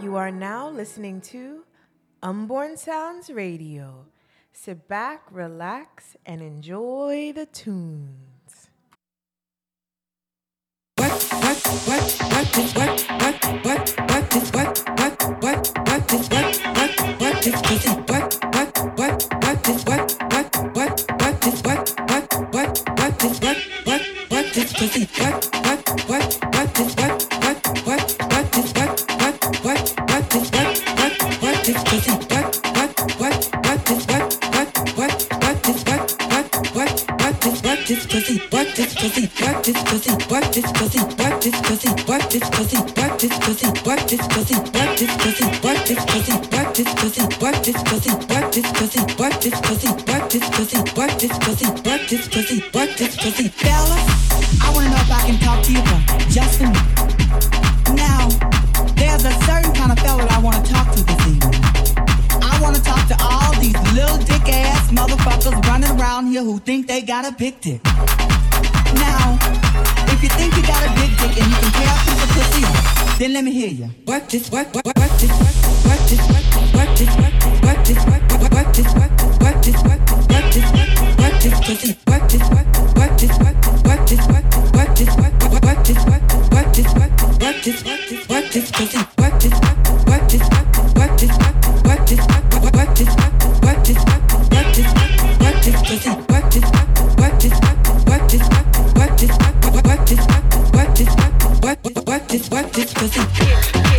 You are now listening to Unborn Sounds Radio. Sit back, relax, and enjoy the tunes. what what what what is what what what what is what what what what is what what what is what what what what what what what what is what what what what is what what what what is what what what what is what what what what what is what what what what Bella, I wanna know if I can talk to you for just a minute. Motherfuckers running around here who think they got a big dick. Now, if you think you got a big dick and you can tear a piece pussy then let me hear you. What is what what what is what what is what what is what what is what what is what what is what what is what what is pussy what is what what is what what is what what is what what is what what is what what is what what is pussy what is this, work this pussy.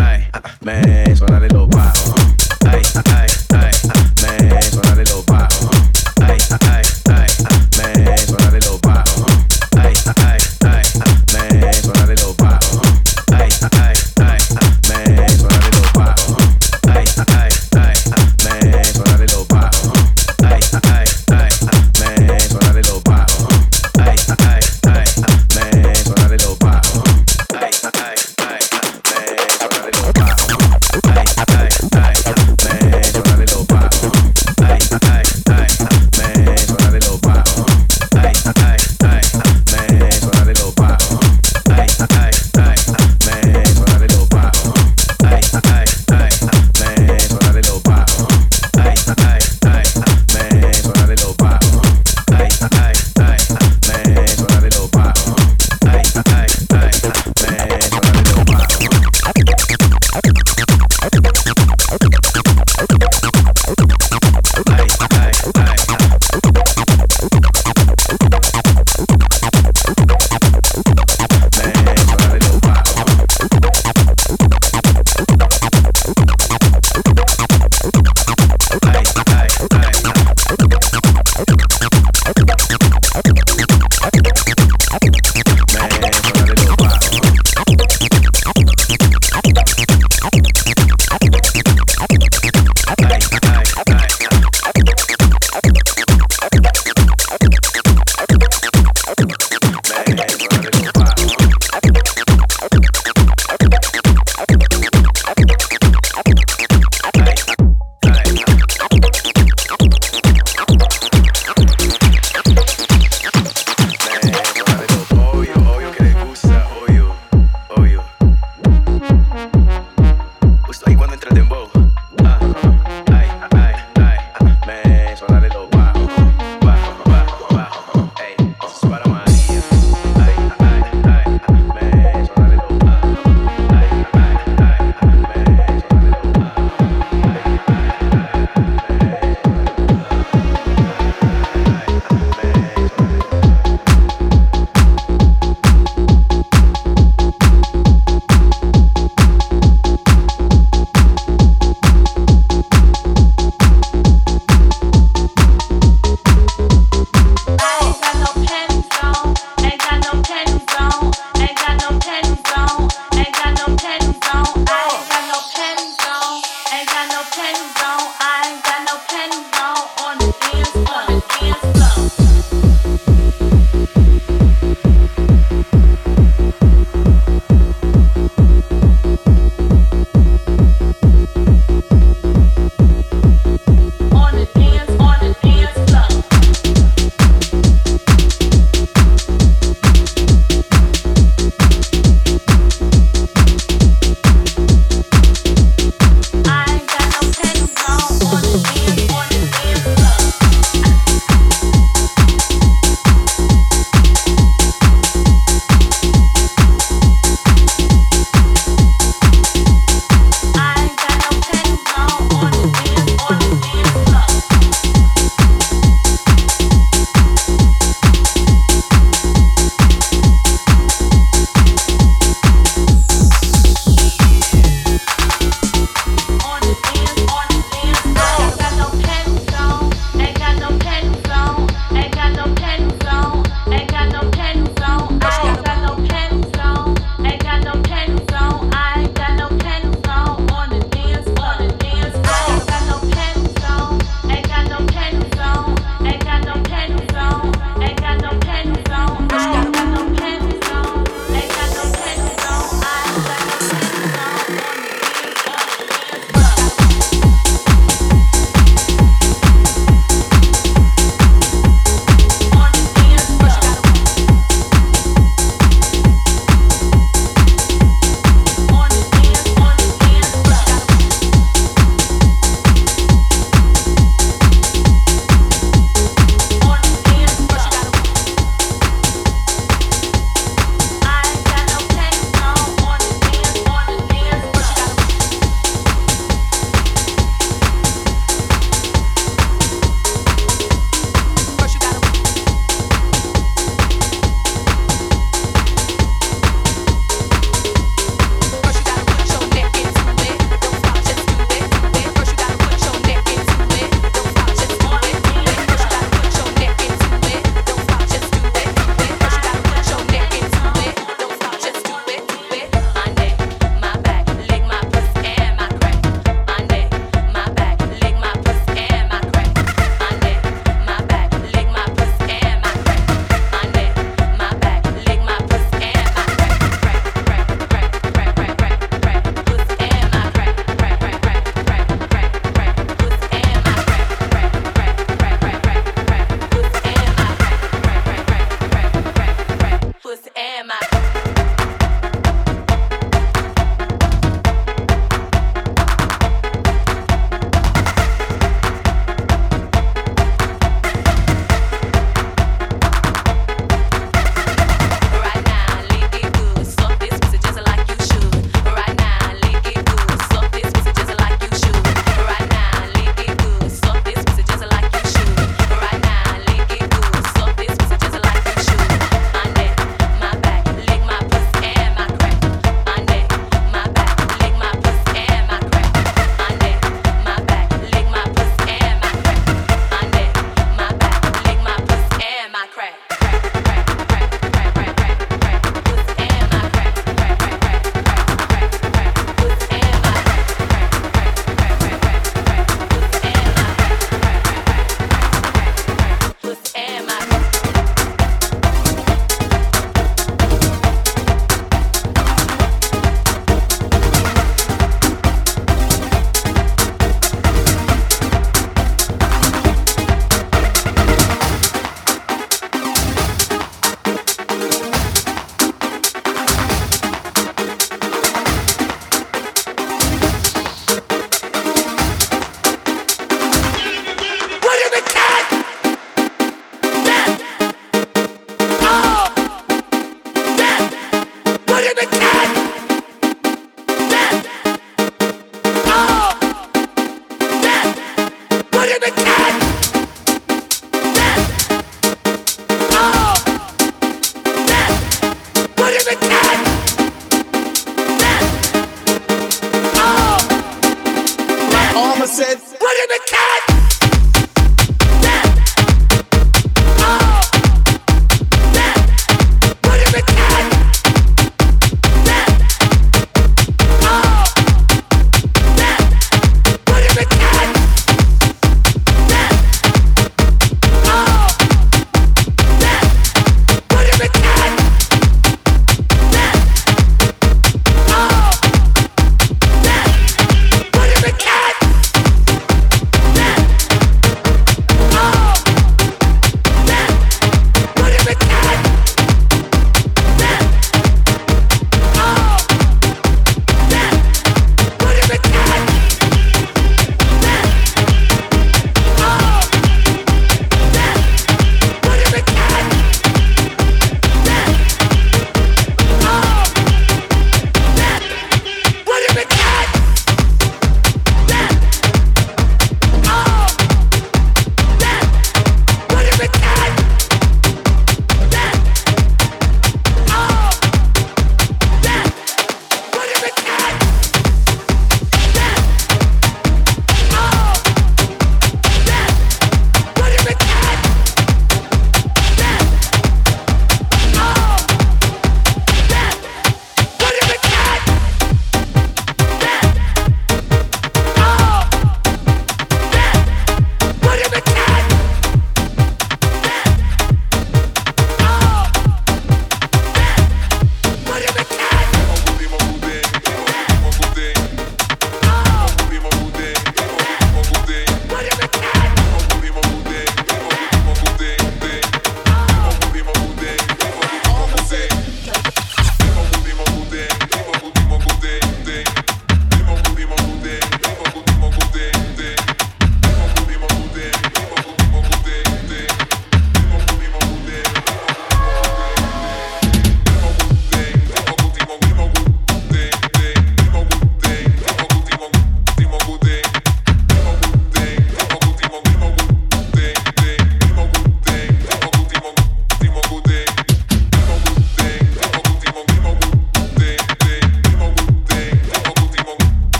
Ay, man, suena de loco.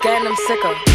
Getting them sicker.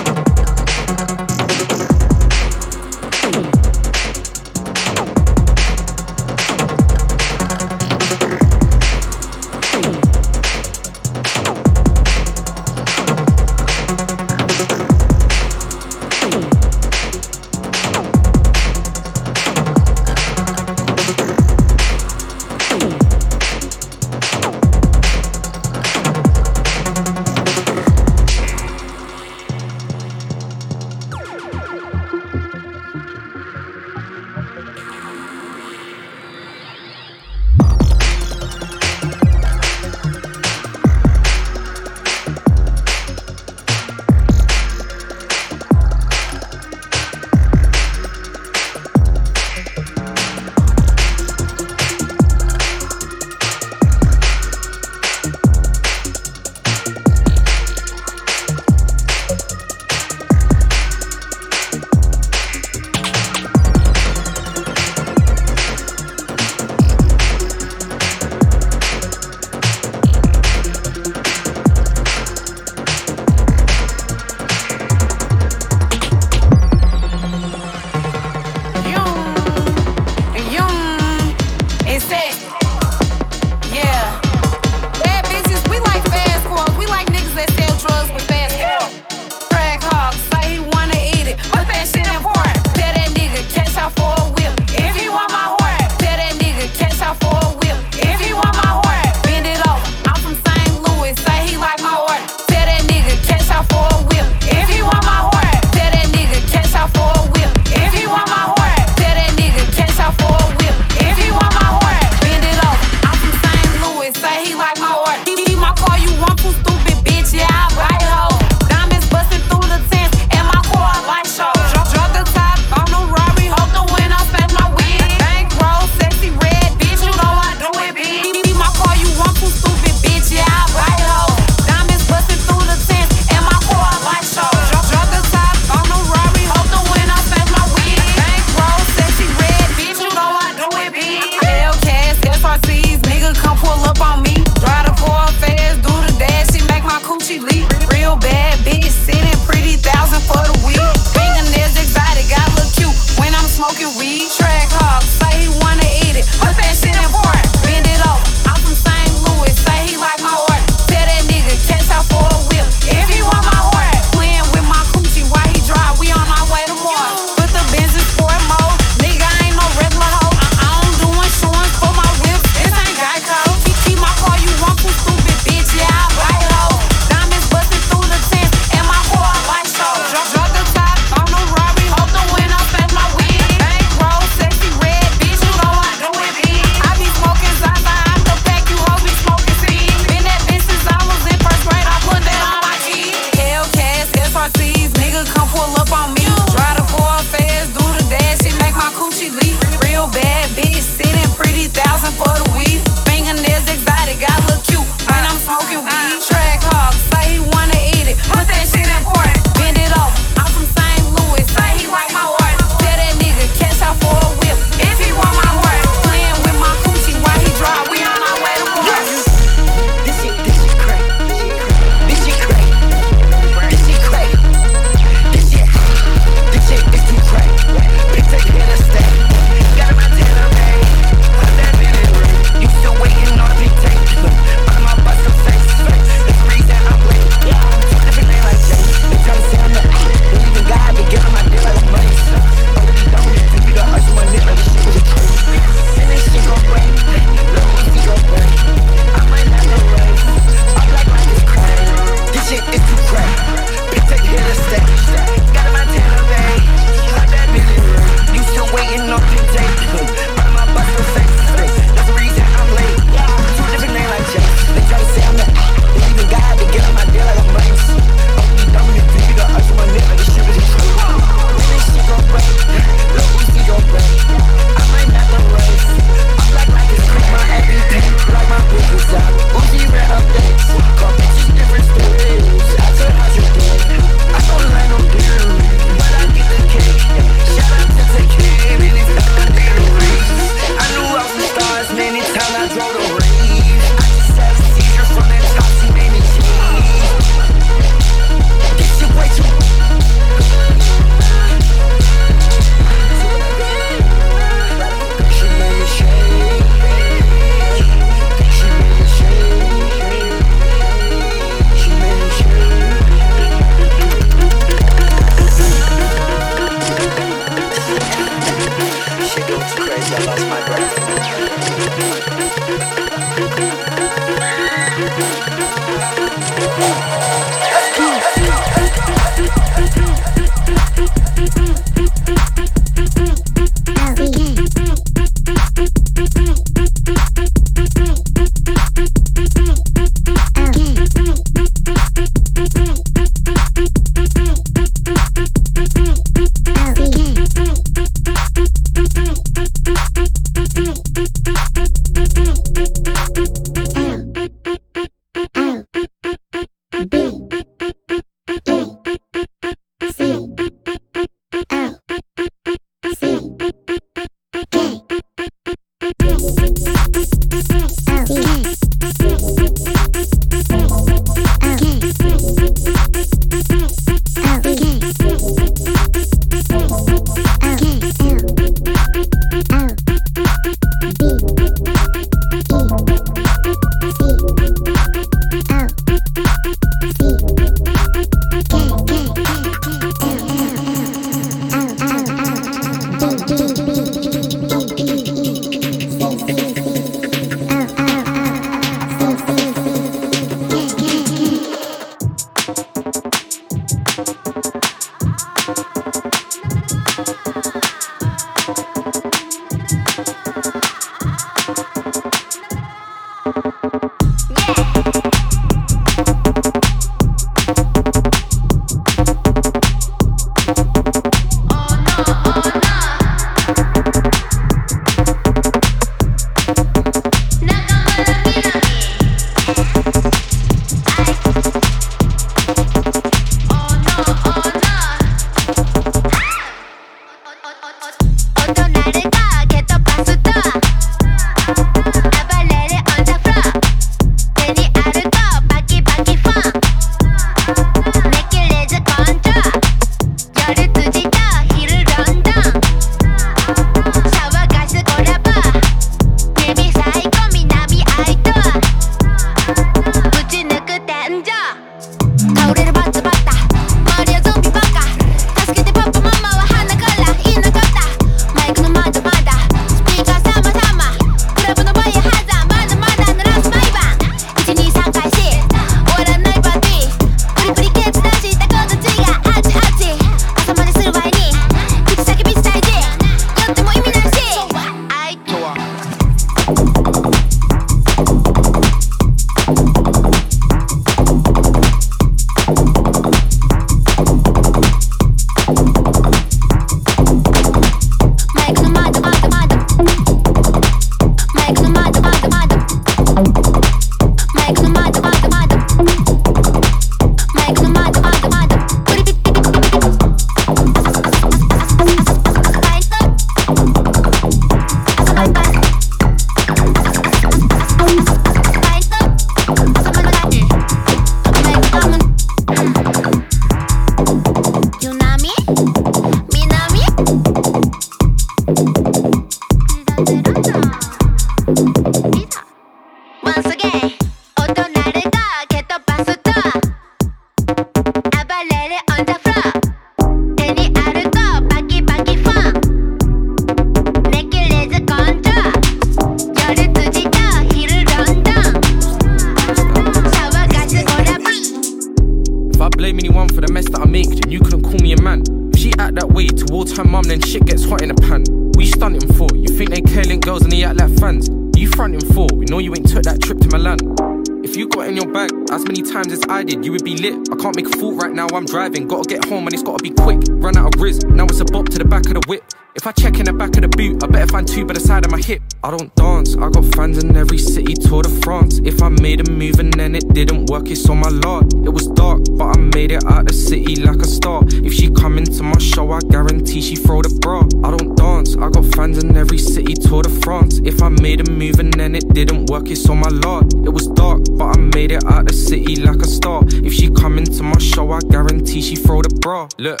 I move and then it didn't work, it's on my lord. It was dark, but I made it out the city like a star. If she come into my show, I guarantee she throw the bra. Look.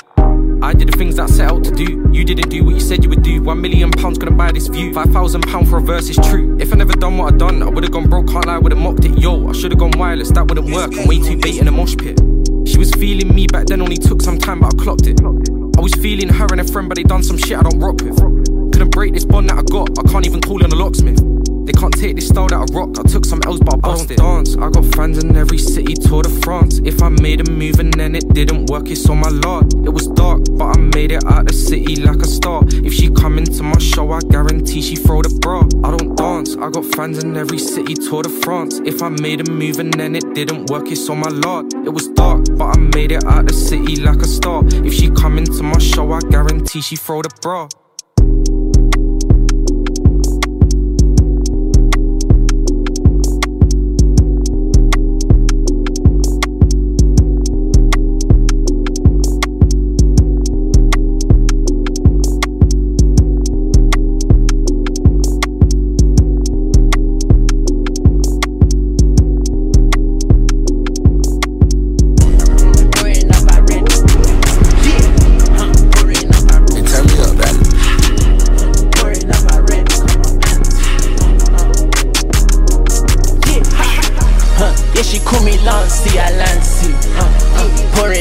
I did the things I set out to do. You didn't do what you said you would do. One million pounds gonna buy this view. Five thousand pound for a verse is true. If I never done what I done, I would've gone broke. Can't lie, would've mocked it. Yo, I should've gone wireless. That wouldn't work. I'm way too bait in a mosh pit. She was feeling me back then. Only took some time, but I clocked it. I was feeling her and a friend, but they done some shit I don't rock with. Couldn't break this bond that I got. I can't even call on a locksmith. They can't take this style that I rock. I took some L's, but I bust I don't dance. I got fans in every city, Tour de France. If I made a move and then it didn't work, it's on my lot. It was dark, but I made it out the city like a star. If she come into my show, I guarantee she throw the bra. I don't dance. I got fans in every city, Tour de France. If I made a move and then it didn't work, it's on my lot. It was dark, but I made it out the city like a star. If she come into my show, I guarantee she throw the bra.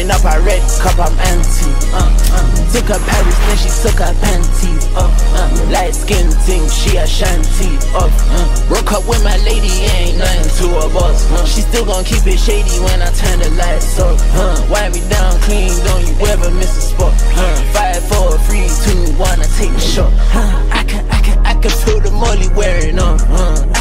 Filling up a red cup, I'm empty. Uh, uh. Took her Paris, then she took her panties off. Uh, uh. Light skin thing, she a shanty off. Uh. Broke up with my lady, ain't nothing to a us. Uh. She still gon' keep it shady when I turn the lights off. Uh. Wipe me down clean, don't you ever miss a spot. Uh. Five, four, three, two, one, I take the shot. Uh. I can, I can, I can feel the molly wearing on. Uh.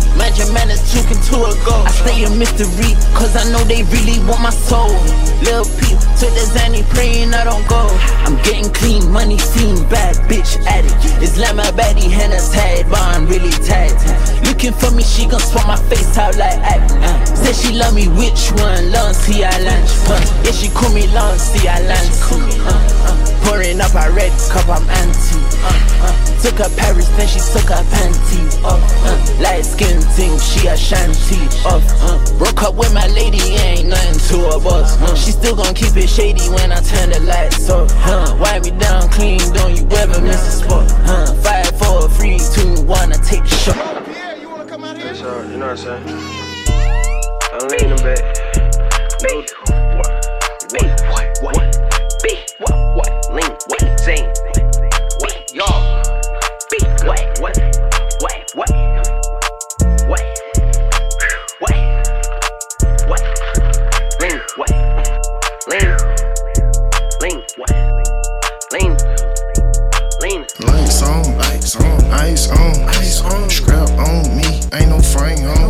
Imagine man is talking to a ghost. I stay a mystery, cause I know they really want my soul. Lil Peep, to the Zanny praying I don't go. I'm getting clean, money seen, bad bitch addict. Islamabadi henna's head, but I'm really tagged. Looking for me, she gon' swap my face out like act. Uh. Say she love me, which one? Lancy Island. Uh. Yeah, she call me Lancy Island. Uh, uh. Pouring up a red cup, I'm anti. Uh, uh. Took her Paris, then she took her panty off. Uh, light skin thing, she a shanty off. Uh, broke up with my lady, ain't nothing to a boss. Uh, she still gon' keep it shady when I turn the lights off. Uh, wipe me down clean, don't you ever miss a spot. Uh, five, four, three, two, one, I take a shot. Yeah, so, you know what I'm saying? I'm leaning back. B, on. Scrap on me, ain't no frame on.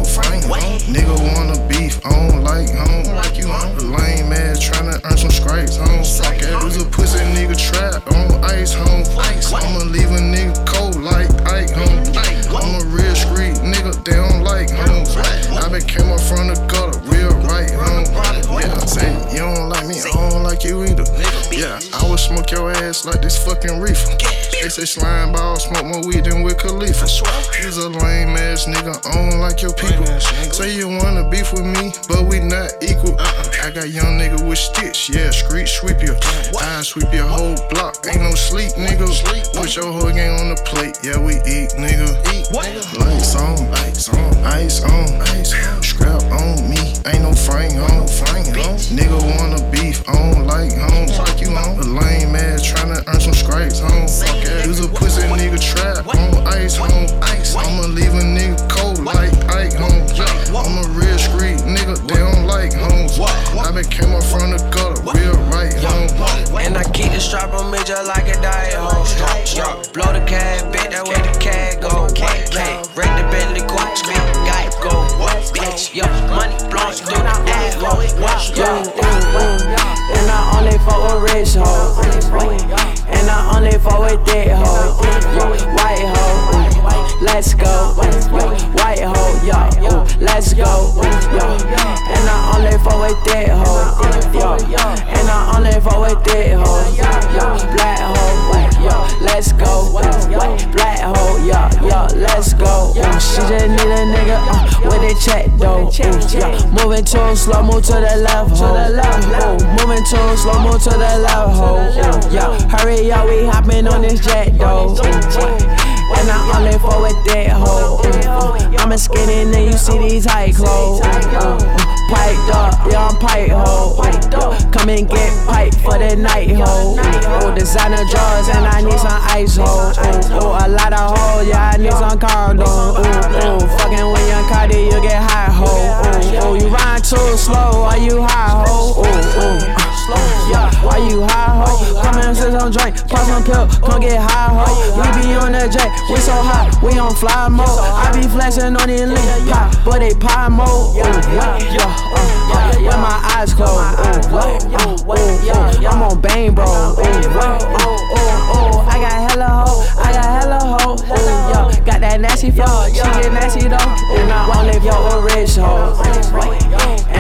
Nigga wanna beef, I don't like home, like you on. Lame ass tryna earn some scrapes home. Fuck it, was a pussy nigga trap on ice home. I'ma leave a nigga cold like Ike home. I'm a real street nigga, they don't like home. I became up from the gutter, real right home. Yeah, say you don't like me, I don't like you either. Yeah, I would smoke your ass like this fucking reefer. They say slime ball smoke more weed than. You's a lame ass nigga, I don't like your people. Say you wanna beef with me, too slow, move to the left, ho. Moving too slow, move to the left, ho. Yeah. Hurry up, we hopping on this jet though. And I only for with that hoe. I'm a skinny nigga, you see these high clothes. Piped up, yeah, I'm pipe ho. Come and get pipe for the night ho. Ooh, designer drawers and I need some ice ho. Ooh, ooh, a lot of hoes, yeah, I need some condom. Ooh, ooh, fucking when young Cardi, you get high ho. Ooh, ooh, you ride too slow, are you high ho? Ooh, ooh. Yeah, why you high ho? Come and sit some drink, pop some pill, come get high ho. We be on the jet, we so hot, we on fly mode. I be flexing on the link pop, but they pie mode. Ooh, yeah, uh, uh, with my eyes closed. Ooh, ooh, ooh, ooh, I'm on bang, bro. Ooh, ooh, ooh, ooh, I got hella ho, I got hella ho. Ooh, yeah, got that nasty flow, she get nasty though. And I only fuck with rich hoes.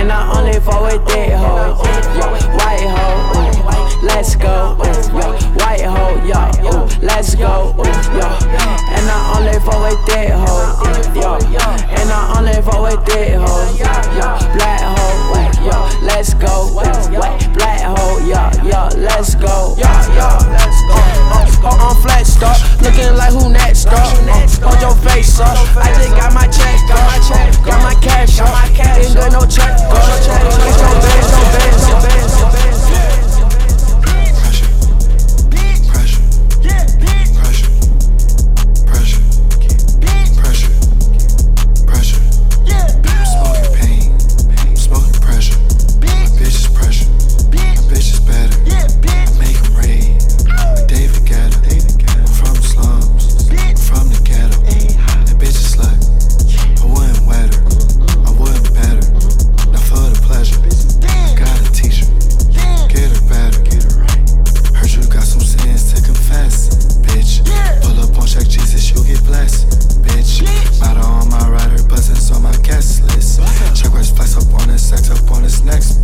And I only fuck with dead hoes. White hoe, let's go. yo. White hoe, yo, let's go. yo. And I only fuck with dead hoes. And I only fuck with dead hoes. Black hoe, yo, let's go. Black hoe, yo, yo, let's go. Yo, yo, let's go. Uh, I'm flexed up, looking like who next up. Uh, Hold your face up. I just got my check, got my got my cash up. Ain't good no check, go. Get your bands, your bands, your bands. next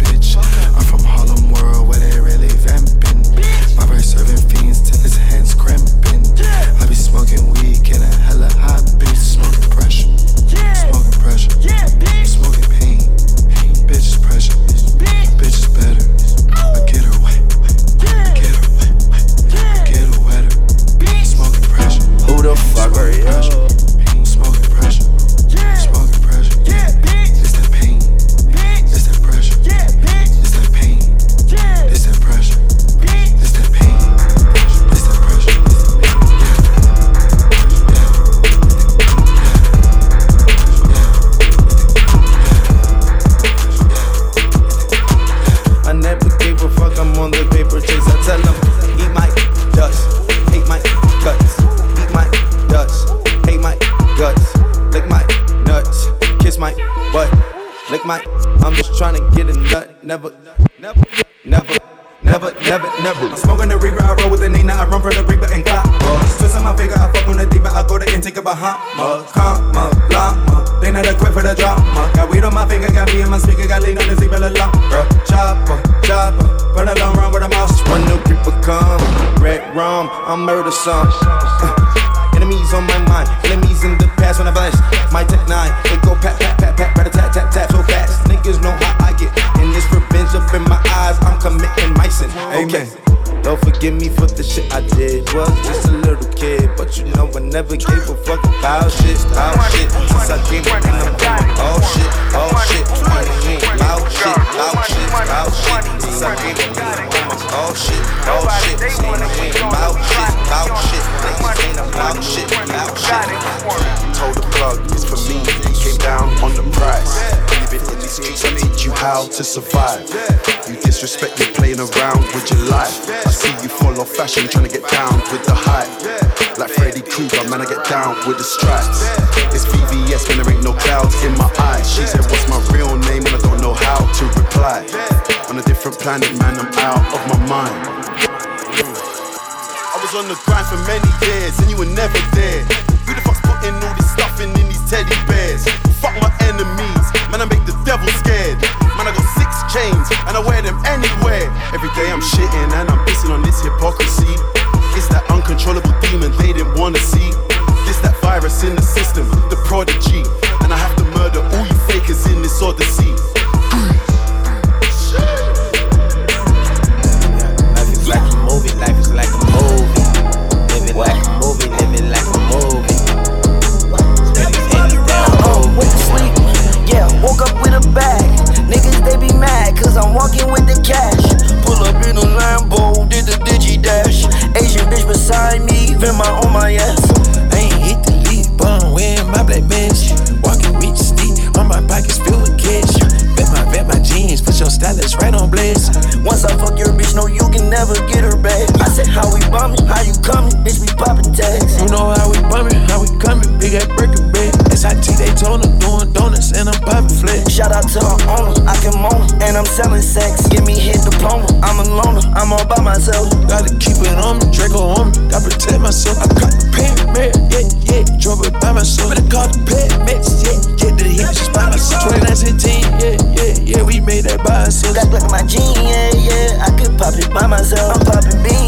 survive. You disrespect, you're playing around with your life. I see you follow fashion, trying to get down with the hype. Like Freddy Krueger, man, I get down with the stripes. It's VVS when there ain't no clouds in my eyes. She said, What's my real name? And I don't know how to reply. On a different planet, man, I'm out of my mind. I was on the grind for many years, and you were never there. Who the fuck's putting all this stuff in, in these teddy bears? Fuck my enemies, man, I make the devil scared. Man, I got sick chains, and I wear them anywhere. Every day I'm shitting and I'm pissing on this hypocrisy. It's that uncontrollable demon they didn't wanna see. It's that virus in the system, the prodigy. And I have to murder all you fakers in this odyssey. spend my on my ass. I ain't hit the lead, but I'm wearing my black bitch Walking with steep, on my pockets filled with cash. Bet my bet my jeans, put your stylist right on blast. Once I fuck your bitch, no, you can never get her back. I said, How we bombing? How you coming? Bitch, we popping. to the owner. I can moan, and I'm selling sex. Give me hit diploma. I'm a loner, I'm all by myself. Gotta keep it on me, Draco on me. Gotta protect myself. I got the pen, man, yeah, yeah. Drove it by myself. But I caught the pen, mix, yeah. Get the heat just by myself. 2916, yeah, yeah, yeah. We made that by ourselves. Got black in my jeans, yeah, yeah. I could pop it by myself. I'm popping beans.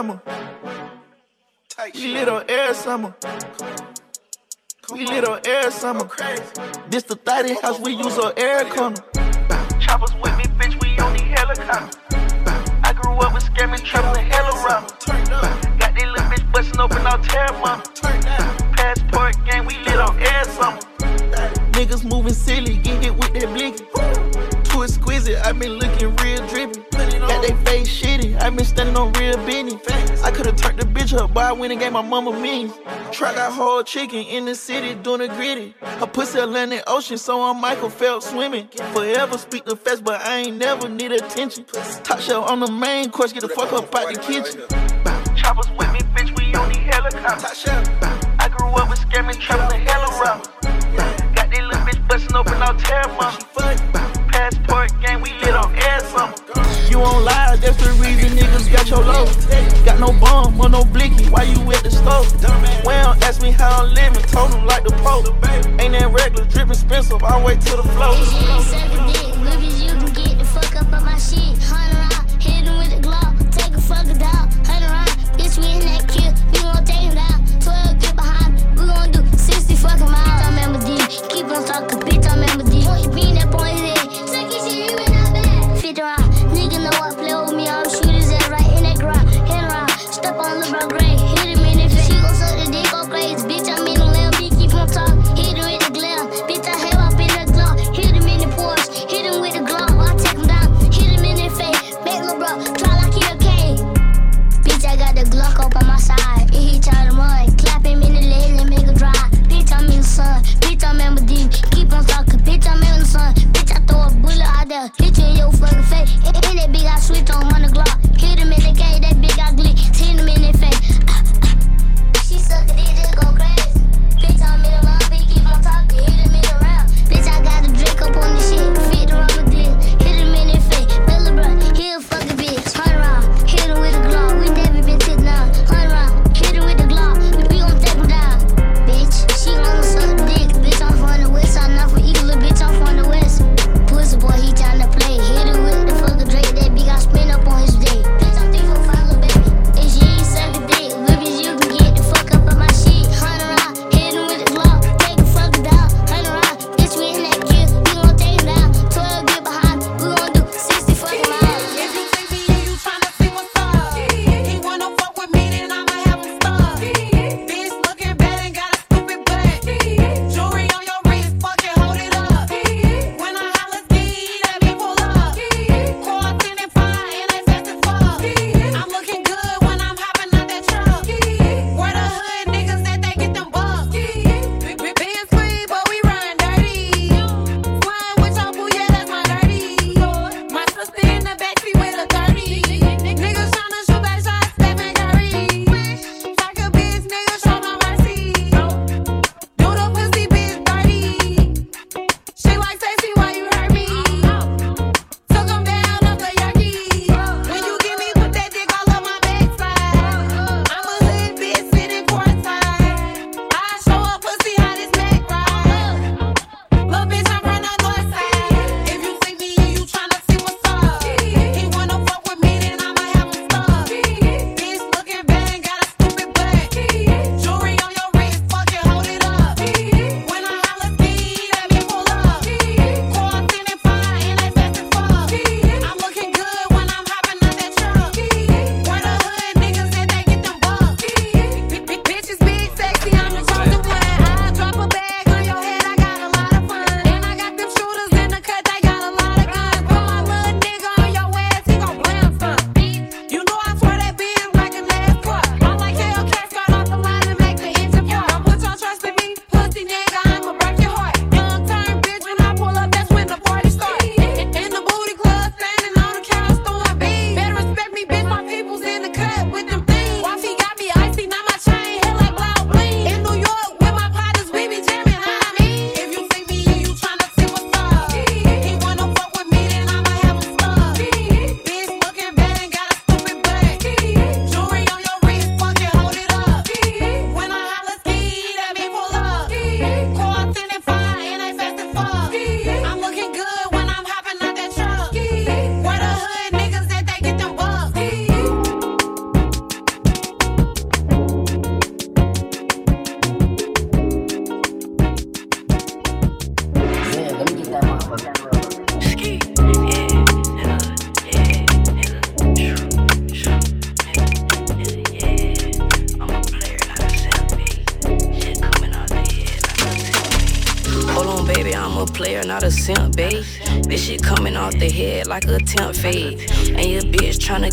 summer. We lit on air summer. We lit on air summer. This the 30 house, we use our air corner. Choppers with me, bitch, we on the helicopter. I grew up with scamming, traveling hell around. Got that little bitch busting open our tear mama. Passport game, we lit on air summer. Niggas moving silly, get hit with that blicky. Too exquisite, I been looking real drippy. Got they face shitty, I been standing on real business. I could've turned the bitch up, but I went and gave my mama millions. Try that whole chicken in the city doing the gritty. Her pussy Atlantic Ocean, so I'm Michael Phelps swimming. Forever speak the fast, but I ain't never need attention. Top shelf on the main course, get the fuck up out the kitchen. Choppers with me, bitch, we on the helicopter. I grew up with scamming, traveling hella rough. Got this little bitch busting open out Terramana. Passport gang, we lit on air summer. You on live, that's the reason niggas got your low. Got no bomb or no blicky, why you at the stove? Well, ask me how I'm living, told them like the Pope. Ain't that regular, dripping expensive, I wait till the flow. Look as you can get the fuck up on my shit. Hunting round, hitting with the Glock. Take a fuck up on all gray. Hit him in the face. She gon' suck the dick go crazy. Bitch, I'm in the lil' bitch, keep on talk. Hit her in the glare. Bitch, I have up in the glove. Hit him in the porch. Hit him with the glove. I take him down. Hit him in the face. Back little bro. Try like he a. Bitch, I got the Glock up on my side. It hit out the mud. Clap him in the leg and make it dry. Bitch, I'm in the sun. Bitch, I'm in the deep. Keep on talking. Bitch, I'm in the sun. Bitch, I throw a bullet out there. Bitch, in your fucking face. And that bitch, I switch on 100 Glock. Hit him in the cage. That bitch.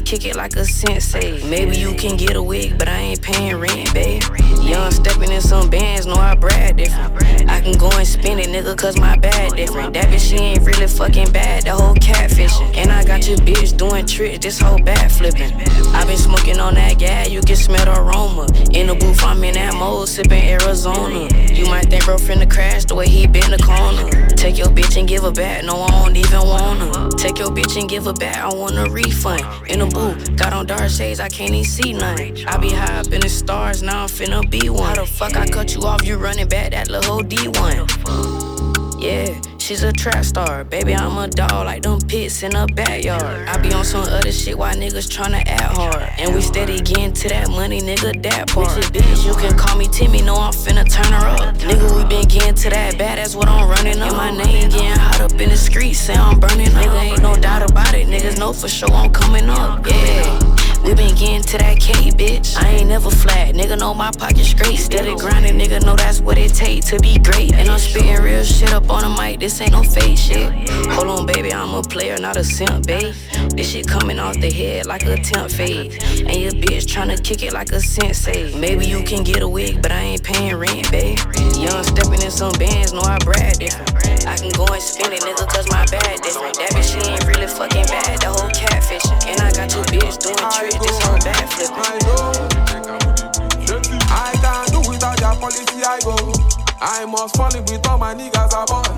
Kick it like a sensei. Maybe you can get a wig, but I ain't paying rent, babe. Young stepping in some bands, know I brag different. I can go and spin it, nigga, cause my bad different. That bitch, she ain't really fucking bad, the whole catfishing. And I got your bitch doing tricks, this whole bad flipping. i been smoking on that gas, you can smell the aroma. In the I'm mode, sipping Arizona. You might think bro finna crash the way he been the corner. Take your bitch and give her back, no, I don't even wanna. Take your bitch and give her back, I want a refund. In the booth, got on dark shades, I can't even see nothing. I be high up in the stars, now I'm finna be one. How the fuck I cut you off, you running back that little whole D1. Yeah, she's a trap star. Baby, I'm a dog like them pits in a backyard. I be on some other shit while niggas tryna act hard. And we steady getting to that money, nigga, that part. Bitch, you can call me Timmy, know I'm finna turn her up. Nigga, we been getting to that bad, that's what I'm running up. And my name getting hot up in the streets, say I'm burning up. Nigga, ain't no doubt about it, niggas know for sure I'm coming up. Yeah. We been getting to that K, bitch. I ain't never flat, nigga know my pocket straight. Steady grinding, nigga know that's what it take to be great. And I'm spitting real shit up on the mic, this ain't no fake shit. Hold on, baby, I'm a player, not a simp, babe. This shit coming off the head like a temp fade. And your bitch tryna kick it like a sensei. Maybe you can get a wig, but I ain't paying rent, babe. Young stepping in some bands, know I brag different. I can go and spin it, nigga, cause my bad different. That bitch, she ain't really fucking bad, the whole catfishing. And I got your bitch doing tricks, this whole. I can't do without their policy, I go. I must fall in with all my niggas above.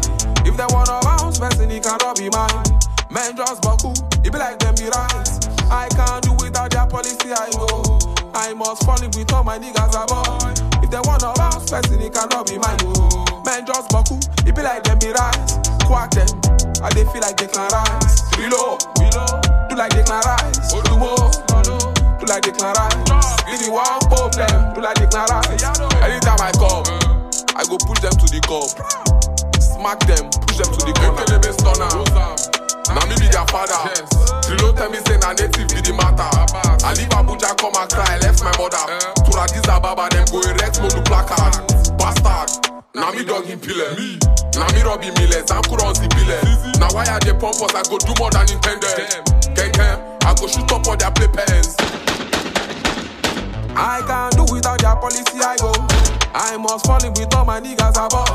If they wanna bounce, person, it cannot be mine. Men just buckle, it be like them be right. I can't do without their policy, I go. I must fall in with all my niggas above. If they wanna bounce, person, it cannot be mine. Oh. Men just buckle, it be like them be right. Quack them, I they feel like they can rise. Reload, reload, do like they can rise. Do like they can rise. If you want them, do like they can rise. Anytime I come, I go push them to the cup. Smack them, push them to the corner. Ekele be stunner. Now me be their father. Trilo tell me say na native be the matter. I leave Abuja come and cry, left my mother. To Addis Ababa, them go erect modu placard. Bastard. Now me dog in pillar. Now me Robbie Millers, I'm Kuron Zibile. Now why are they pump us? I go do more than intended. Gang gang, I go shoot up all their play pens. I can't do without their policy, I go. I must fall in with all my niggas above.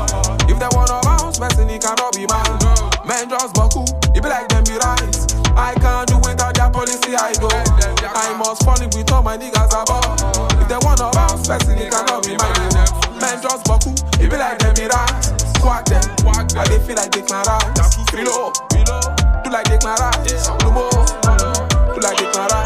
If they wanna bounce, person, it cannot be mine. Men just buckle, it be like them be right. I can't do without their policy, I go. I must fall in with all my niggas above. If they wanna bounce, person, it cannot be mine. Men just buckle, it be like them be right. Quack them, I they feel like they can rise. Reload, do like they can rise. Do more, do like they can rise.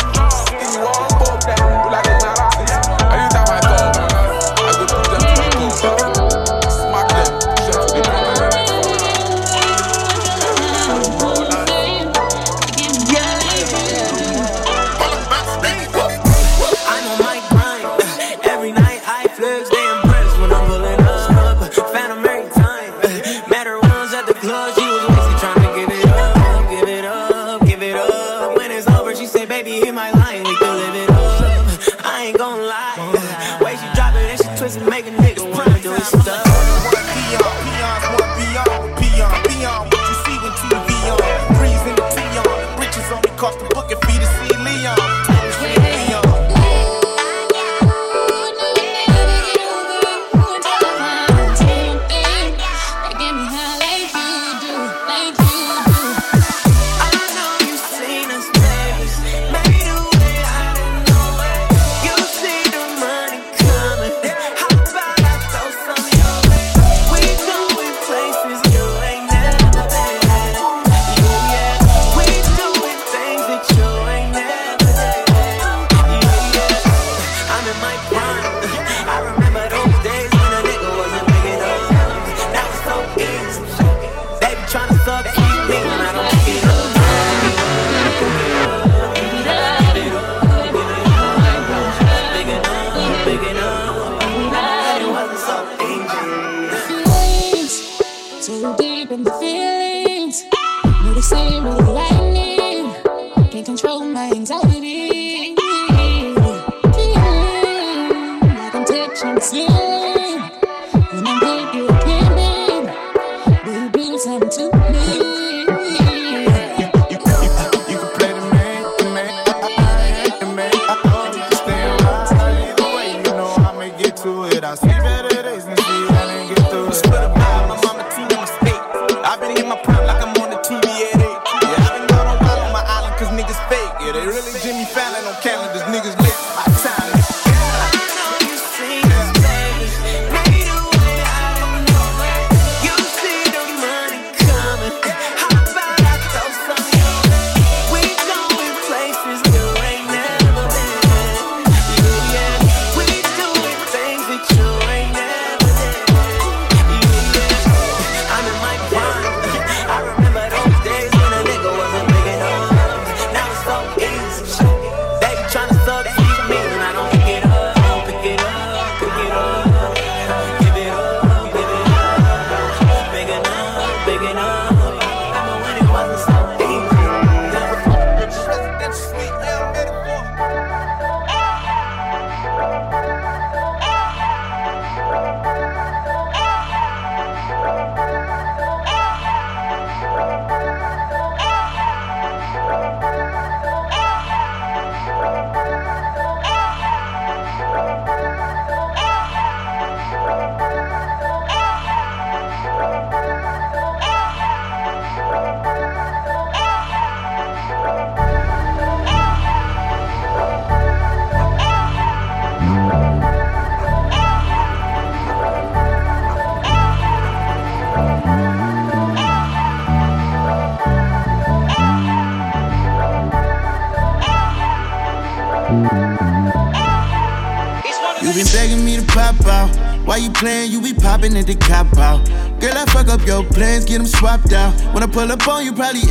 When I pull up on you, probably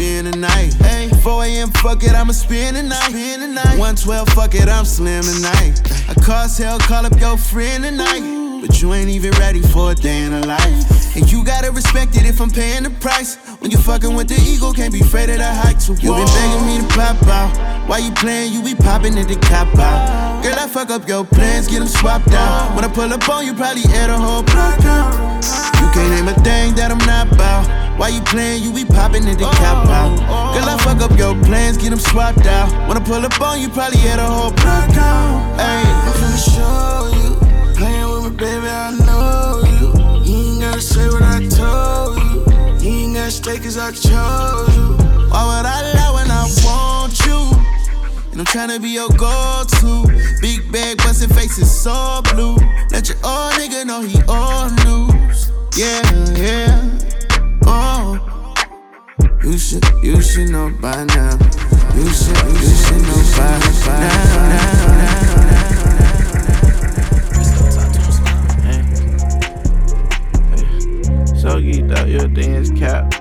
in the night. Ayy, 4 a.m., fuck it, I'ma spend the night. 112, fuck it, I'm slim tonight. I cost hell, call up your friend tonight. But you ain't even ready for a day in a life. And you gotta respect it if I'm paying the price. When you fucking with the ego, can't be afraid of the heights. So you been begging me to pop out. Why you playing? You be popping at the cop out. Girl, I fuck up your plans, get them swapped out. When I pull up on you, probably air the whole block out. You can't name a thing that I'm not about. Why you playing? You be popping in the cop out. Oh, oh. Girl, I fuck up your plans, get them swapped out. When I pull up on you, probably air a whole block out. Ayy, I'm finna show you. Playing with me, baby, I know you. You ain't gotta say what I told you. You ain't gotta stay cause I chose you. Why would I lie when I want you? And I'm tryna be your go-to. Big bag, bustin' faces so blue. Let your old nigga know he all news. Yeah, yeah. Oh. You should, you should know by now. You should, you should know by, by now. So geeked up, your is cap.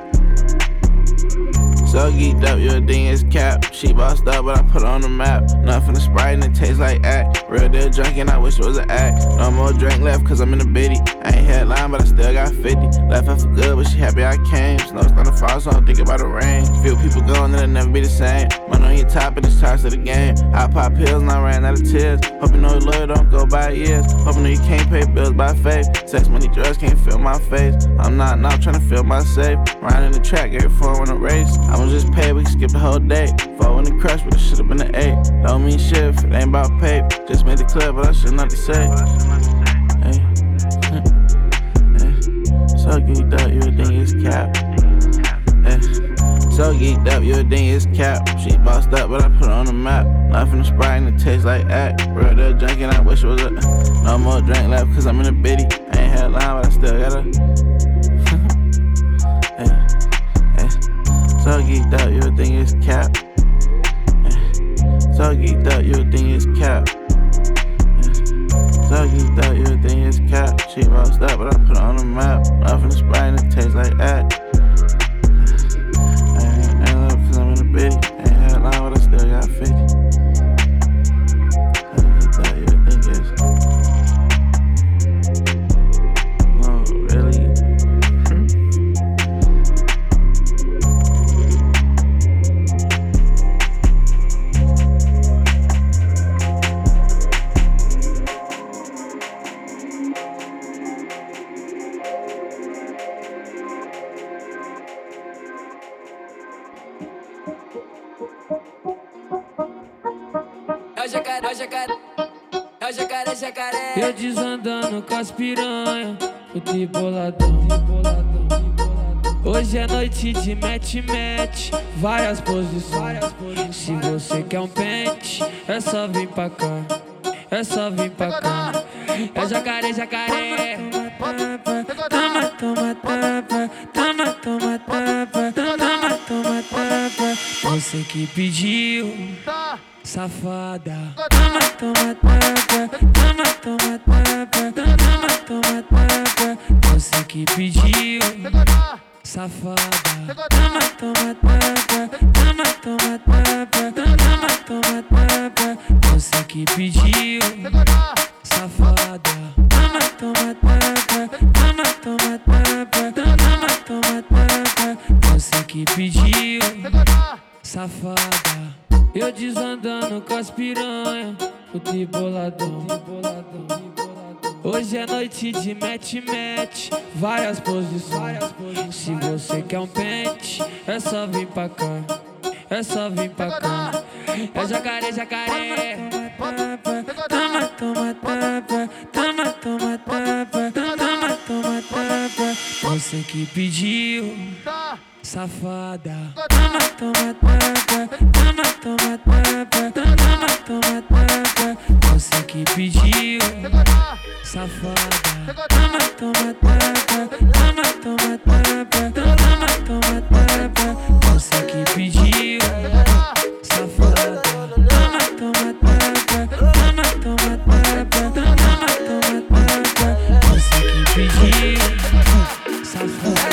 So geeked up, your thing is cap. She bossed up, but I put on the map. Nothing to Sprite and it tastes like act. Real deal drunk and I wish it was an act. No more drink left cause I'm in the biddy. I ain't headline, but I still got 50. Left her for good, but she happy I came. Snow starting to fall, so I'm thinking about the rain. Feel people going, it'll never be the same. Man on your top and it's charge to the game. I pop pills and I ran out of tears. Know your lawyer don't go by years. Hoping you you can't pay bills by faith. Sex, money, drugs can't fill my face. I'm not not trying to fill my safe. Riding the track, every four in a race. I was just pay, we can skip the whole day. Four in the crush, but it should've been an eight. Don't mean shit if it ain't about pay. Just made the clear, but I should not to say. Hey. hey. So geeked up, you would think it's cap. Hey. So geeked up, you would think it's cap. She bossed up, but I put her on the map. Nothing Sprite and it tastes like act. Real deal drinking, I wish it was a. No more drink left, cause I'm in a biddy. I ain't had a line, but I still gotta. hey. So geeked up, you think it's cap. So geeked up, you think it's cap. Stuck, you thought you think it's cap. She bossed up, but I put her on the map. Nothing to Sprite and it tastes like that. Ain't, ain't love cause I'm in the bitty. As piranha, fui boladão. Hoje é noite de match-match, várias posições. Se você quer um pente, é só vir pra cá. É só vir pra cá. É jacaré, jacaré. Toma, toma. Toma, toma. Toma, toma. Você que pediu, safada. Toma, toma, tapa. Toma, toma, tapa. Toma, toma, tapa. Você que pediu, safada. Toma, toma, tapa. Toma, toma, tapa. Toma, toma, tapa. Você que pediu, safada. Toma, toma, tapa. Toma, toma, tapa. Toma, toma, tapa. Você que pediu, safada. Eu desandando com as piranha, fui boladão. Hoje é noite de match-match, várias posições. Se você quer um pente, é só vir pra cá. É só vir pra cá. É jacaré, jacaré. Toma, toma, tapa. Toma, toma, tapa. Toma, toma, tapa. Você que pediu, safada. Toma, toma, tapa. Toma, toma, tapa. Toma, toma, tapa. Você que pediu, safada. Toma, toma, tapa. Toma, toma, tapa. Toma, toma, tapa. Você que pediu, safada. Toma, toma, tapa. Toma, toma, tapa. Toma, toma, tapa. Você que pediu, safada.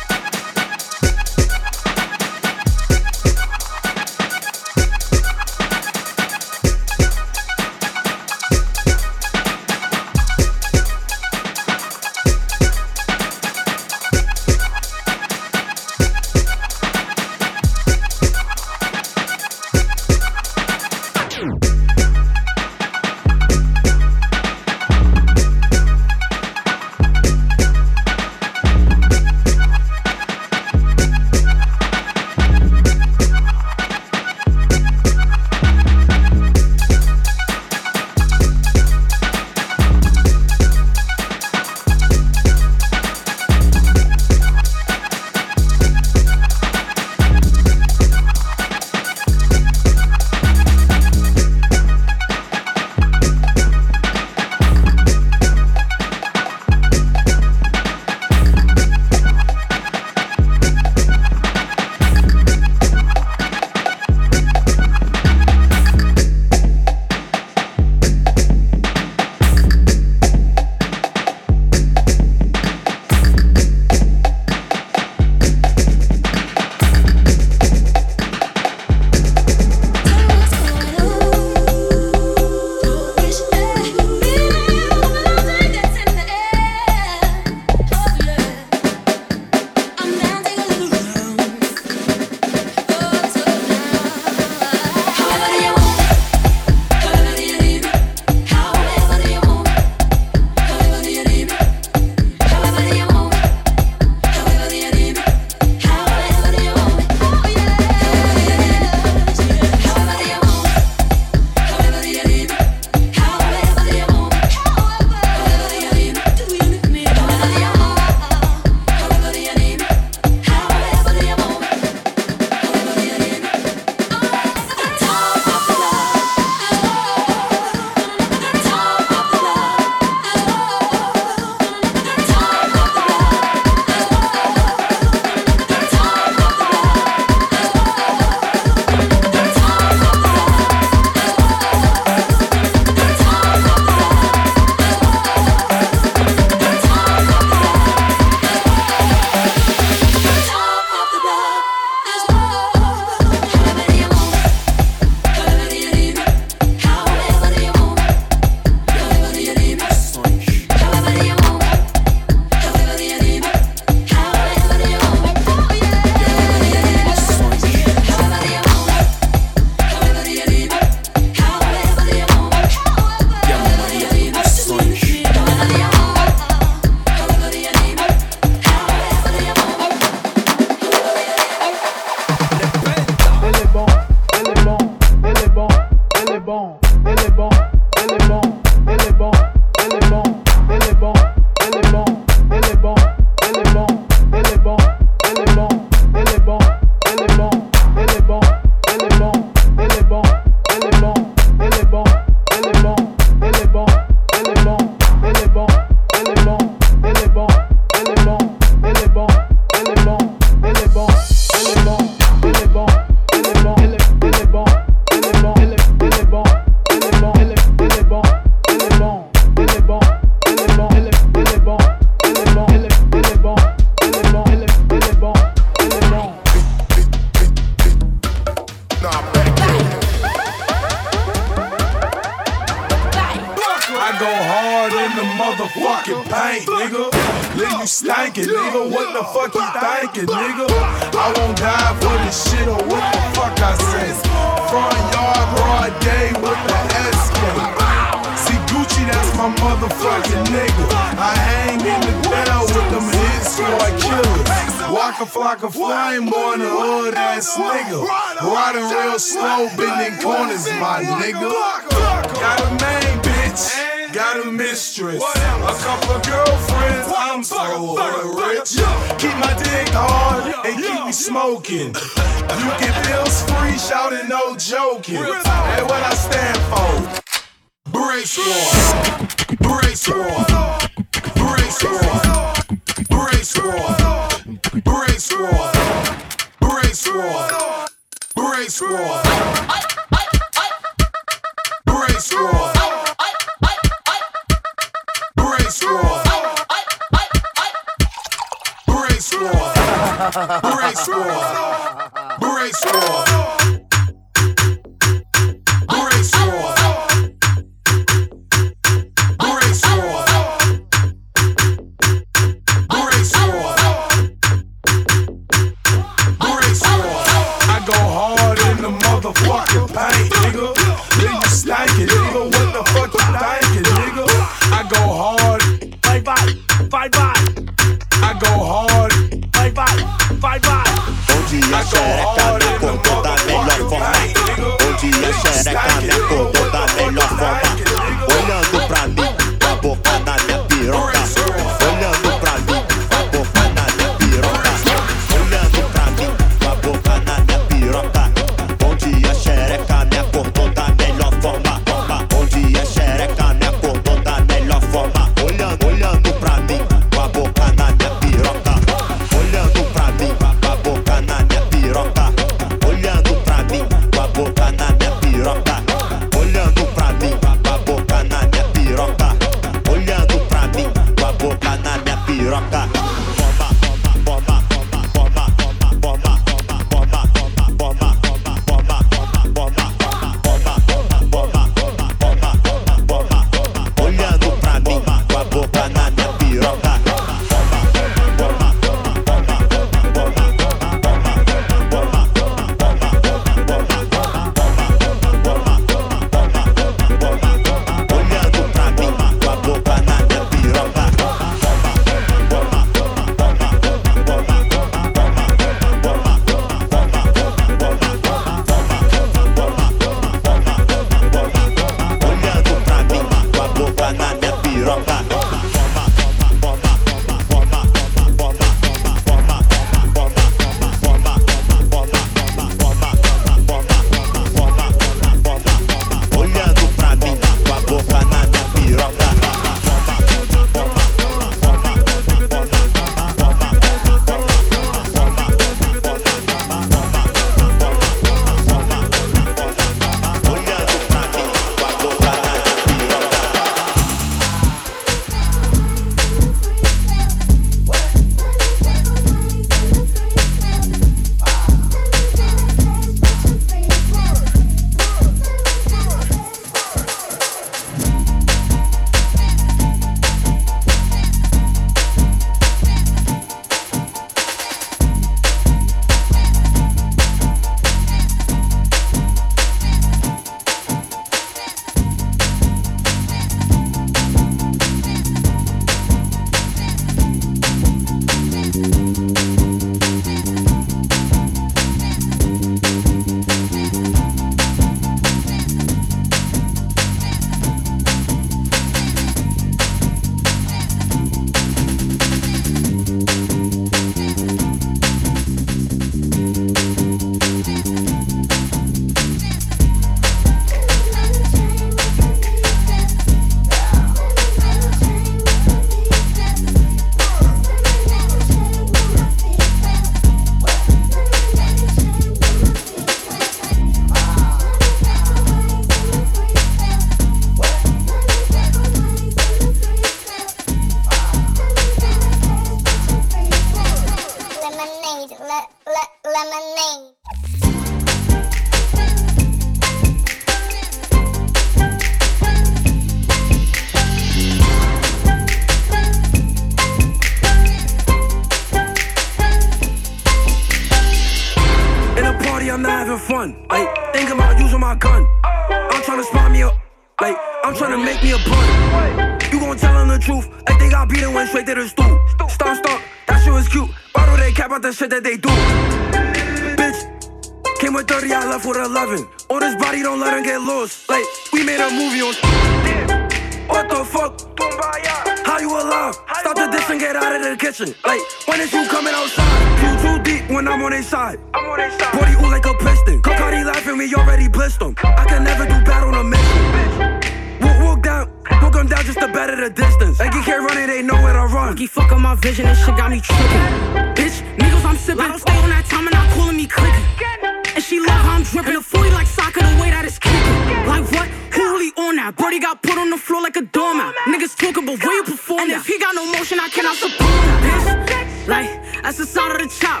Like, that's the sound of the chop.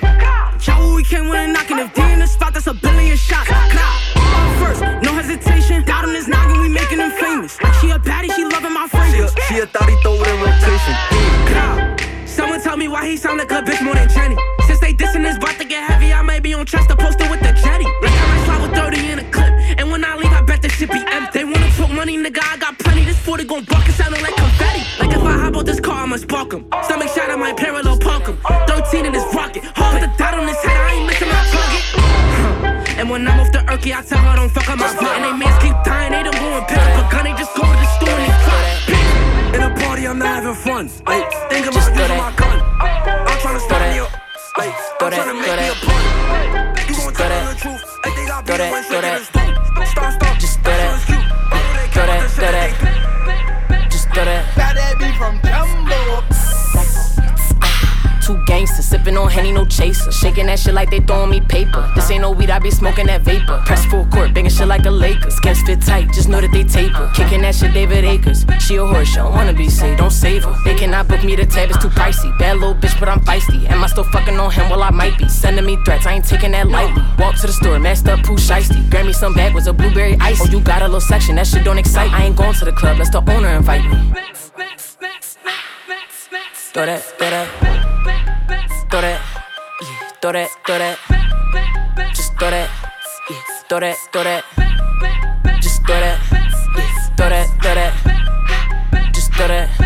Chop we came when a knockin'. If they in the spot, that's a billion shots. Clap. First, no hesitation. Doubt on his noggin, we making him famous. Like she a baddie, she loving my fragrance. She a thotty throw with a rotation. Clap. Someone tell me why he sound like a bitch more than Jenny. Since they dissing this about to get heavy, I may be on Chester posted with the jetty. Like I might slide with 30 in a clip. And when I leave, I bet the shit be empty. They wanna talk money, nigga, I got plenty. This 40 gon' buck it sounding like confetti. Like if I hop out this car, I'ma spark him. Stomach shot, I might parallel park him. 13 in this rocket. Hold the dot on his head, I ain't missing my target. And when I'm off the Urky, I tell her don't fuck up my foot. And they mans keep dying, they don't go and pick up a gun, they just go to the store and they fuck. In a party, I'm not having fun. Think about on Henny, no chaser. Shaking that shit like they throwing me paper. This ain't no weed, I be smoking that vapor. Press full court, banging shit like a Lakers. Skins fit tight, just know that they taper. Kicking that shit, David Akers. She a horse, she don't wanna be saved, don't save her. They cannot book me, the tab is too pricey. Bad little bitch, but I'm feisty. Am I still fucking on him? Well, I might be. Sending me threats, I ain't taking that lightly. Walk to the store, messed up, Pooh Shiesty. Grab me some bag, was a blueberry ice. Oh, you got a little section, that shit don't excite. I ain't going to the club, let's the owner invite me. Throw that, throw that. Throw that, throw that. Just throw that, throw that, throw that. Just throw that, throw that, throw that. Just throw that,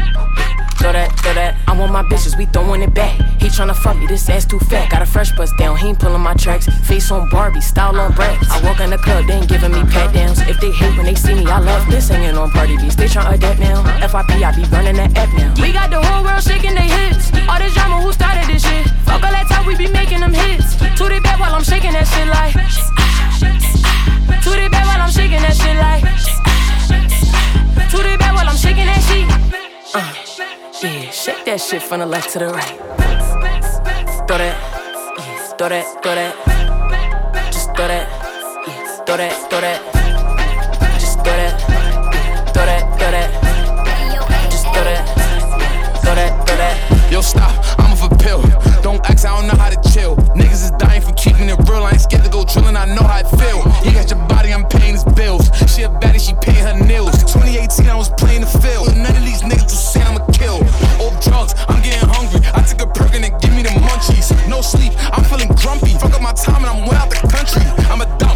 throw that, throw that. I want my bitches, we throwing it back. He tryna fuck me, this ass too fat. Got a fresh bust down, he ain't pulling my tracks. Face on Barbie, style on Brax. I walk in the club, they ain't giving me pat downs. If they hate when they see me, I love this singing on party beats. They tryna adapt now. FIP, I be running that app now. We got the whole world shaking their hips. All this drama, who started this shit? Fuck all that time, we be making them hits. To the back while I'm shaking that shit like. To the back while I'm shaking that shit like. To the back while I'm shaking that shit. Uh, yeah, shake that shit from the left to the right. Throw that, yeah, throw that, throw that. Just throw that, yeah, throw that, throw that. Just throw that, throw that, throw that. Just throw that, throw that, throw that. Yo, stop, I'm off a pill. Don't ask, I don't know how to chill. Niggas is dying for keeping it real. I ain't scared to go drilling, I know how it feel. You got your body, I'm paying his bills. She a baddie, she paying her nails. 2018, I was playing the field. None of these niggas will say I'ma kill. Old drugs, I'm getting hungry. I took a perk and give me the munchies. No sleep, I'm feeling grumpy. Fuck up my time and I'm way out the country. I'm a dump,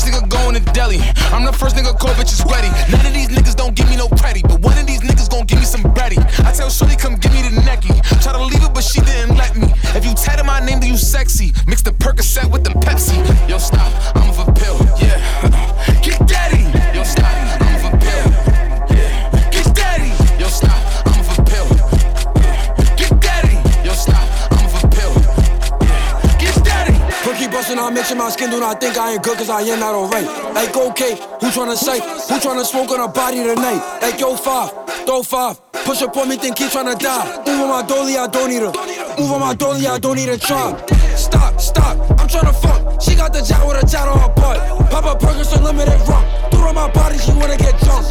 first nigga going to Delhi. I'm the first nigga call bitches ready. None of these niggas don't give me no credit, but one of these niggas gon' give me some bready. I tell Shorty, come give me the necky. Try to leave it, but she didn't let me. If you tatted my name, then you sexy. Mix the Percocet with the Pepsi. Yo, stop, I'm off a pill, I mention my skin, do not think I ain't good, cause I am not alright. Like, okay, who tryna say? Who tryna smoke on a body tonight? Like, yo, five, throw five. Push up on me, think he tryna die. Move on my dolly, I don't need her. Move on my dolly, I don't need a try. Stop, stop, I'm tryna fuck. She got the jack with a tat on her butt. Pop a Perkins unlimited rum. Threw on my body, she wanna get drunk.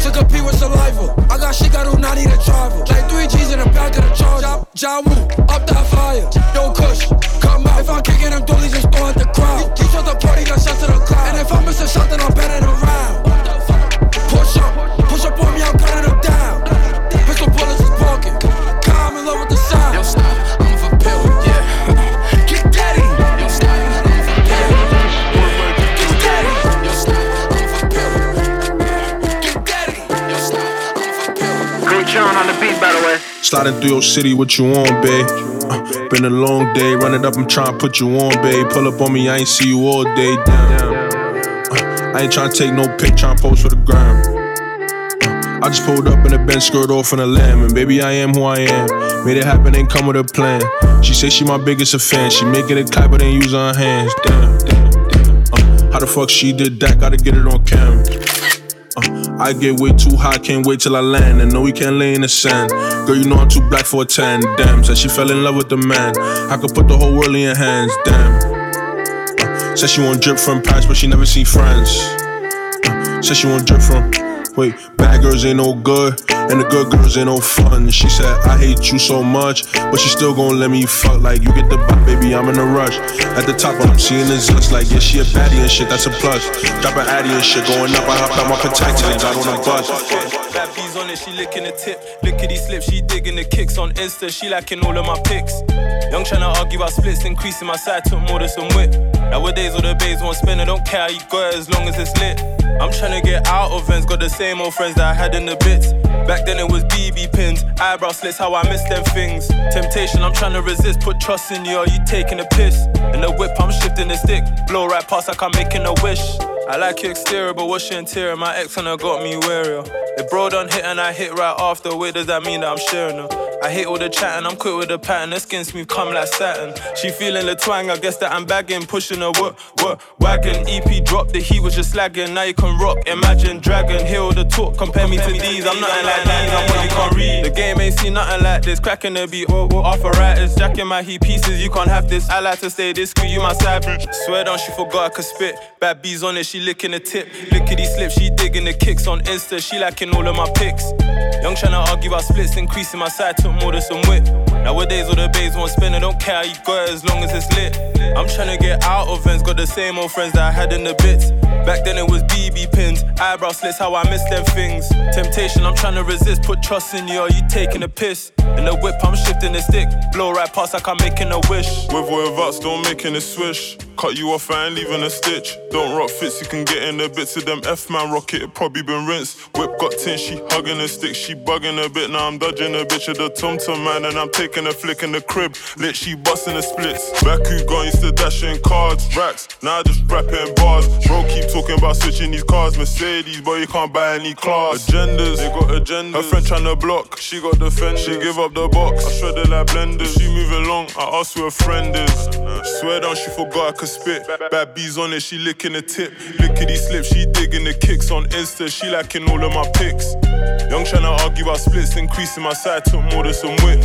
Took a pee with saliva. I got shit, I do not need a driver. Like three G's in the back of the charger. Ja Woo, up that fire. Yo, Kush, come out. If I'm kicking them dollies, just throw at the crowd. He shot the party, got shots to the crowd. And if I miss a shot, then I'm betting around. Push Sliding through your city, what you on, babe? Uh, been a long day, run it up, I'm trying to put you on, babe. Pull up on me, I ain't see you all day, damn. Uh, I ain't trying to take no pic, trying to post for the gram. Uh, I just pulled up in a Benz skirt off in a lamb, and baby, I am who I am. Made it happen, ain't come with a plan. She say she my biggest fan, she making it clap, but ain't use her hands, damn, damn, damn. Uh, how the fuck she did that? Gotta get it on cam. I get way too high, can't wait till I land. And no, we can't lay in the sand. Girl, you know I'm too black for a tan. Damn, said she fell in love with the man. I could put the whole world in your hands. Damn. Uh, said she want drip from Paris, but she never seen France. Uh, said she want drip from. Wait, bad girls ain't no good, and the good girls ain't no fun. She said, I hate you so much, but she still gon' let me fuck. Like, you get the bop, baby, I'm in a rush. At the top, I'm seeing the zest. Like, yeah, she a baddie and shit, that's a plus. Dropping addy and shit, going up, I hopped out my protector and got on a bus. Bad bees on it, she licking the tip. Lickety slip, she digging the kicks on Insta. She liking all of my pics. Young tryna argue about splits, increasing my side, took more than some whip. Nowadays, all the babes want spend, I don't care how you got it as long as it's lit. I'm tryna get out of ends, got the same old friends that I had in the bits. Back then it was BB pins, eyebrow slits, how I miss them things. Temptation, I'm tryna resist, put trust in you, are you taking a piss? In the whip, I'm shifting the stick, blow right past like I'm making a wish. I like your exterior, but what's your interior? My ex kinda got me warier. If bro done hit and I hit right after, wait, does that mean that I'm sharing her? I hate all the chatting, I'm quick with the pattern, the skin smooth, come like satin. She feeling the twang, I guess that I'm bagging, pushing her what, what, wagon. EP drop, the heat was just slagging, now you can rock, imagine dragon, hear all the talk, compare me to these, I'm nothing like these, I'm what you can't read. The game ain't seen nothing like this, cracking the beat, oh, oh, arthritis, jacking my heat pieces, you can't have this. I like to stay discreet, you my side bitch. Swear down, she forgot I could spit. Bad bees on it, she licking the tip. Lickety slip, she digging the kicks on Insta, she liking all of my pics. Young tryna argue about splits, increasing my side, took more than some whip. Nowadays, all the babes want spend, I don't care how you got it as long as it's lit. I'm tryna get out of ends, got the same old friends that I had in the bits. Back then it was BB pins, eyebrow slits, how I miss them things. Temptation, I'm tryna resist, put trust in you, are you taking a piss? In the whip, I'm shifting the stick, blow right past like I'm making a wish. With or without, still making a swish. Cut you off, I ain't leaving a stitch. Don't rock fits, you can get in the bits of them F man rocket, it probably been rinsed. Whip got tin, she hugging a stick, she bugging a bit. Now I'm dodging a bitch of the Tom Tom man, and I'm taking a flick in the crib. Lit, she busting the splits. Back who gone used to dash in cards, racks. Now I just rapping bars. Bro, keep talking about switching these cars. Mercedes, but you can't buy any class. Agendas, they got agendas. Her friend tryna block, she got the fender. She give up the box, I shred it like blenders. She moving long, I ask who her friend is. Swear down, she forgot I could spit. Bad bees on it, she licking the tip. Lickety slip, she digging the kicks on Insta. She liking all of my pics. Young tryna argue about splits, increasing my side, took more than some whip.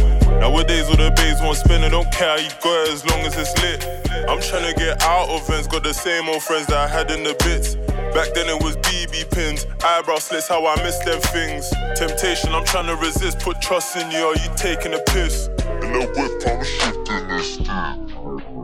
Nowadays, all the babes want spend, I don't care how you got as long as it's lit. I'm tryna get out of ends, got the same old friends that I had in the bits. Back then it was BB pins, eyebrow slits, how I miss them things. Temptation, I'm tryna resist, put trust in you, are you taking a piss? In the whip, I'm shifting this stick.